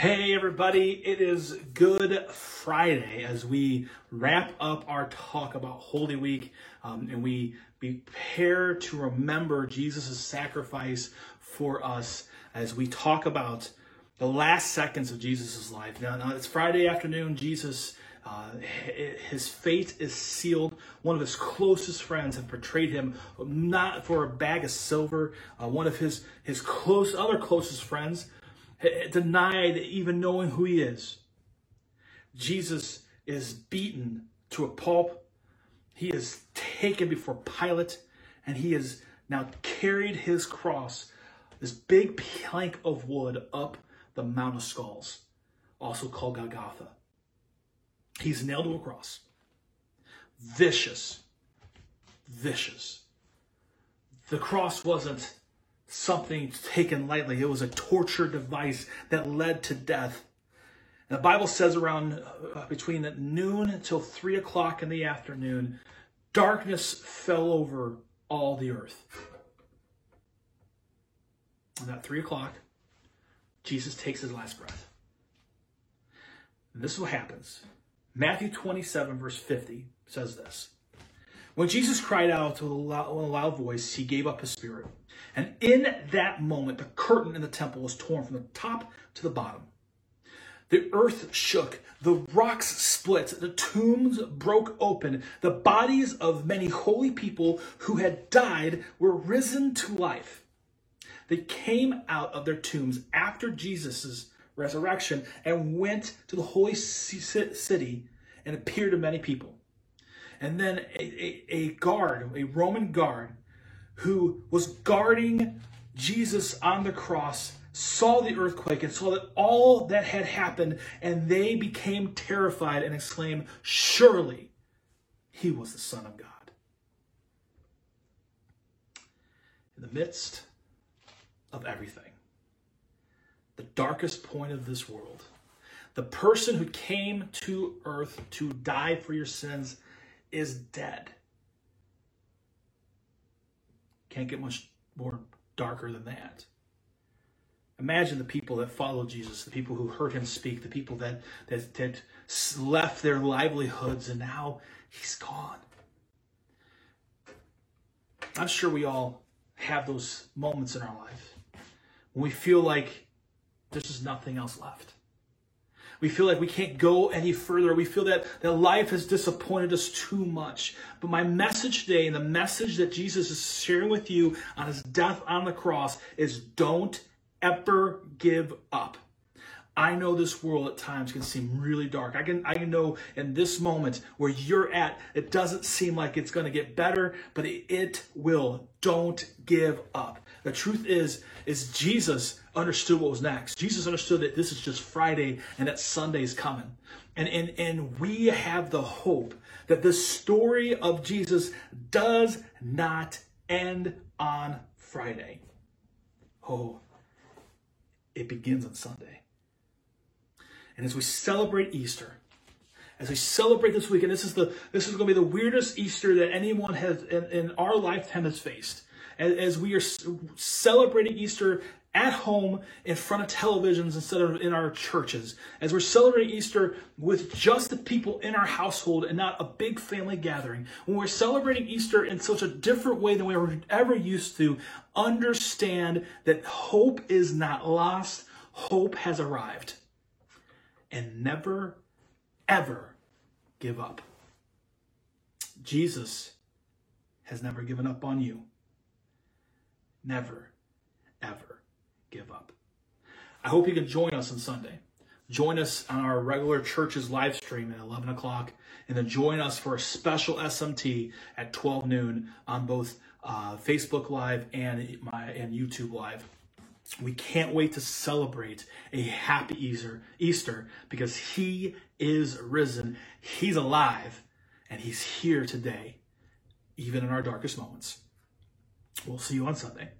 Hey, everybody, it is Good Friday as we wrap up our talk about Holy Week um, and we prepare to remember Jesus' sacrifice for us as we talk about the last seconds of Jesus' life. Now, now it's Friday afternoon. Jesus, uh, his fate is sealed. One of his closest friends have betrayed him, not for a bag of silver. Uh, one of his, his close, other closest friends denied even knowing who he is. Jesus is beaten to a pulp. He is taken before Pilate, and he has now carried his cross, this big plank of wood, up the Mount of Skulls, also called Golgotha. He's nailed to a cross. Vicious. Vicious. The cross wasn't something taken lightly. It was a torture device that led to death. And the Bible says around uh, between noon until three o'clock in the afternoon, darkness fell over all the earth. And at three o'clock, Jesus takes his last breath. And this is what happens. Matthew 27, verse 50 says this. When Jesus cried out with a loud voice, he gave up his spirit. And in that moment, the curtain in the temple was torn from the top to the bottom. The earth shook, the rocks split, the tombs broke open. The bodies of many holy people who had died were risen to life. They came out of their tombs after Jesus' resurrection and went to the holy city and appeared to many people. And then a, a, a guard, a Roman guard, who was guarding Jesus on the cross saw the earthquake and saw that all that had happened, and they became terrified and exclaimed, Surely he was the Son of God. In the midst of everything, the darkest point of this world, the person who came to earth to die for your sins is dead. Can't get much more darker than that. Imagine the people that followed Jesus, the people who heard him speak, the people that, that, that left their livelihoods and now he's gone. I'm sure we all have those moments in our life when we feel like there's just nothing else left. We feel like we can't go any further. We feel that, that life has disappointed us too much. But my message today and the message that Jesus is sharing with you on his death on the cross is don't ever give up. I know this world at times can seem really dark. I can I know in this moment where you're at, it doesn't seem like it's going to get better, but it, will. Don't give up. The truth is, is Jesus understood what was next. Jesus understood that this is just Friday and that Sunday's coming. And, and, and we have the hope that the story of Jesus does not end on Friday. Oh, it begins on Sunday. And as we celebrate Easter, as we celebrate this weekend, this is the this is going to be the weirdest Easter that anyone has in, in our lifetime has faced as, as we are celebrating Easter at home in front of televisions instead of in our churches. As we're celebrating Easter with just the people in our household and not a big family gathering. When we're celebrating Easter in such a different way than we were ever used to, understand that hope is not lost. Hope has arrived. And never, ever give up. Jesus has never given up on you. Never, ever give up. I hope you can join us on Sunday. Join us on our regular church's live stream at 11 o'clock, and then join us for a special SMT at 12 noon on both uh, Facebook Live and my and YouTube Live. We can't wait to celebrate a happy Easter, Easter because He is risen, He's alive, and He's here today, even in our darkest moments. We'll see you on Sunday.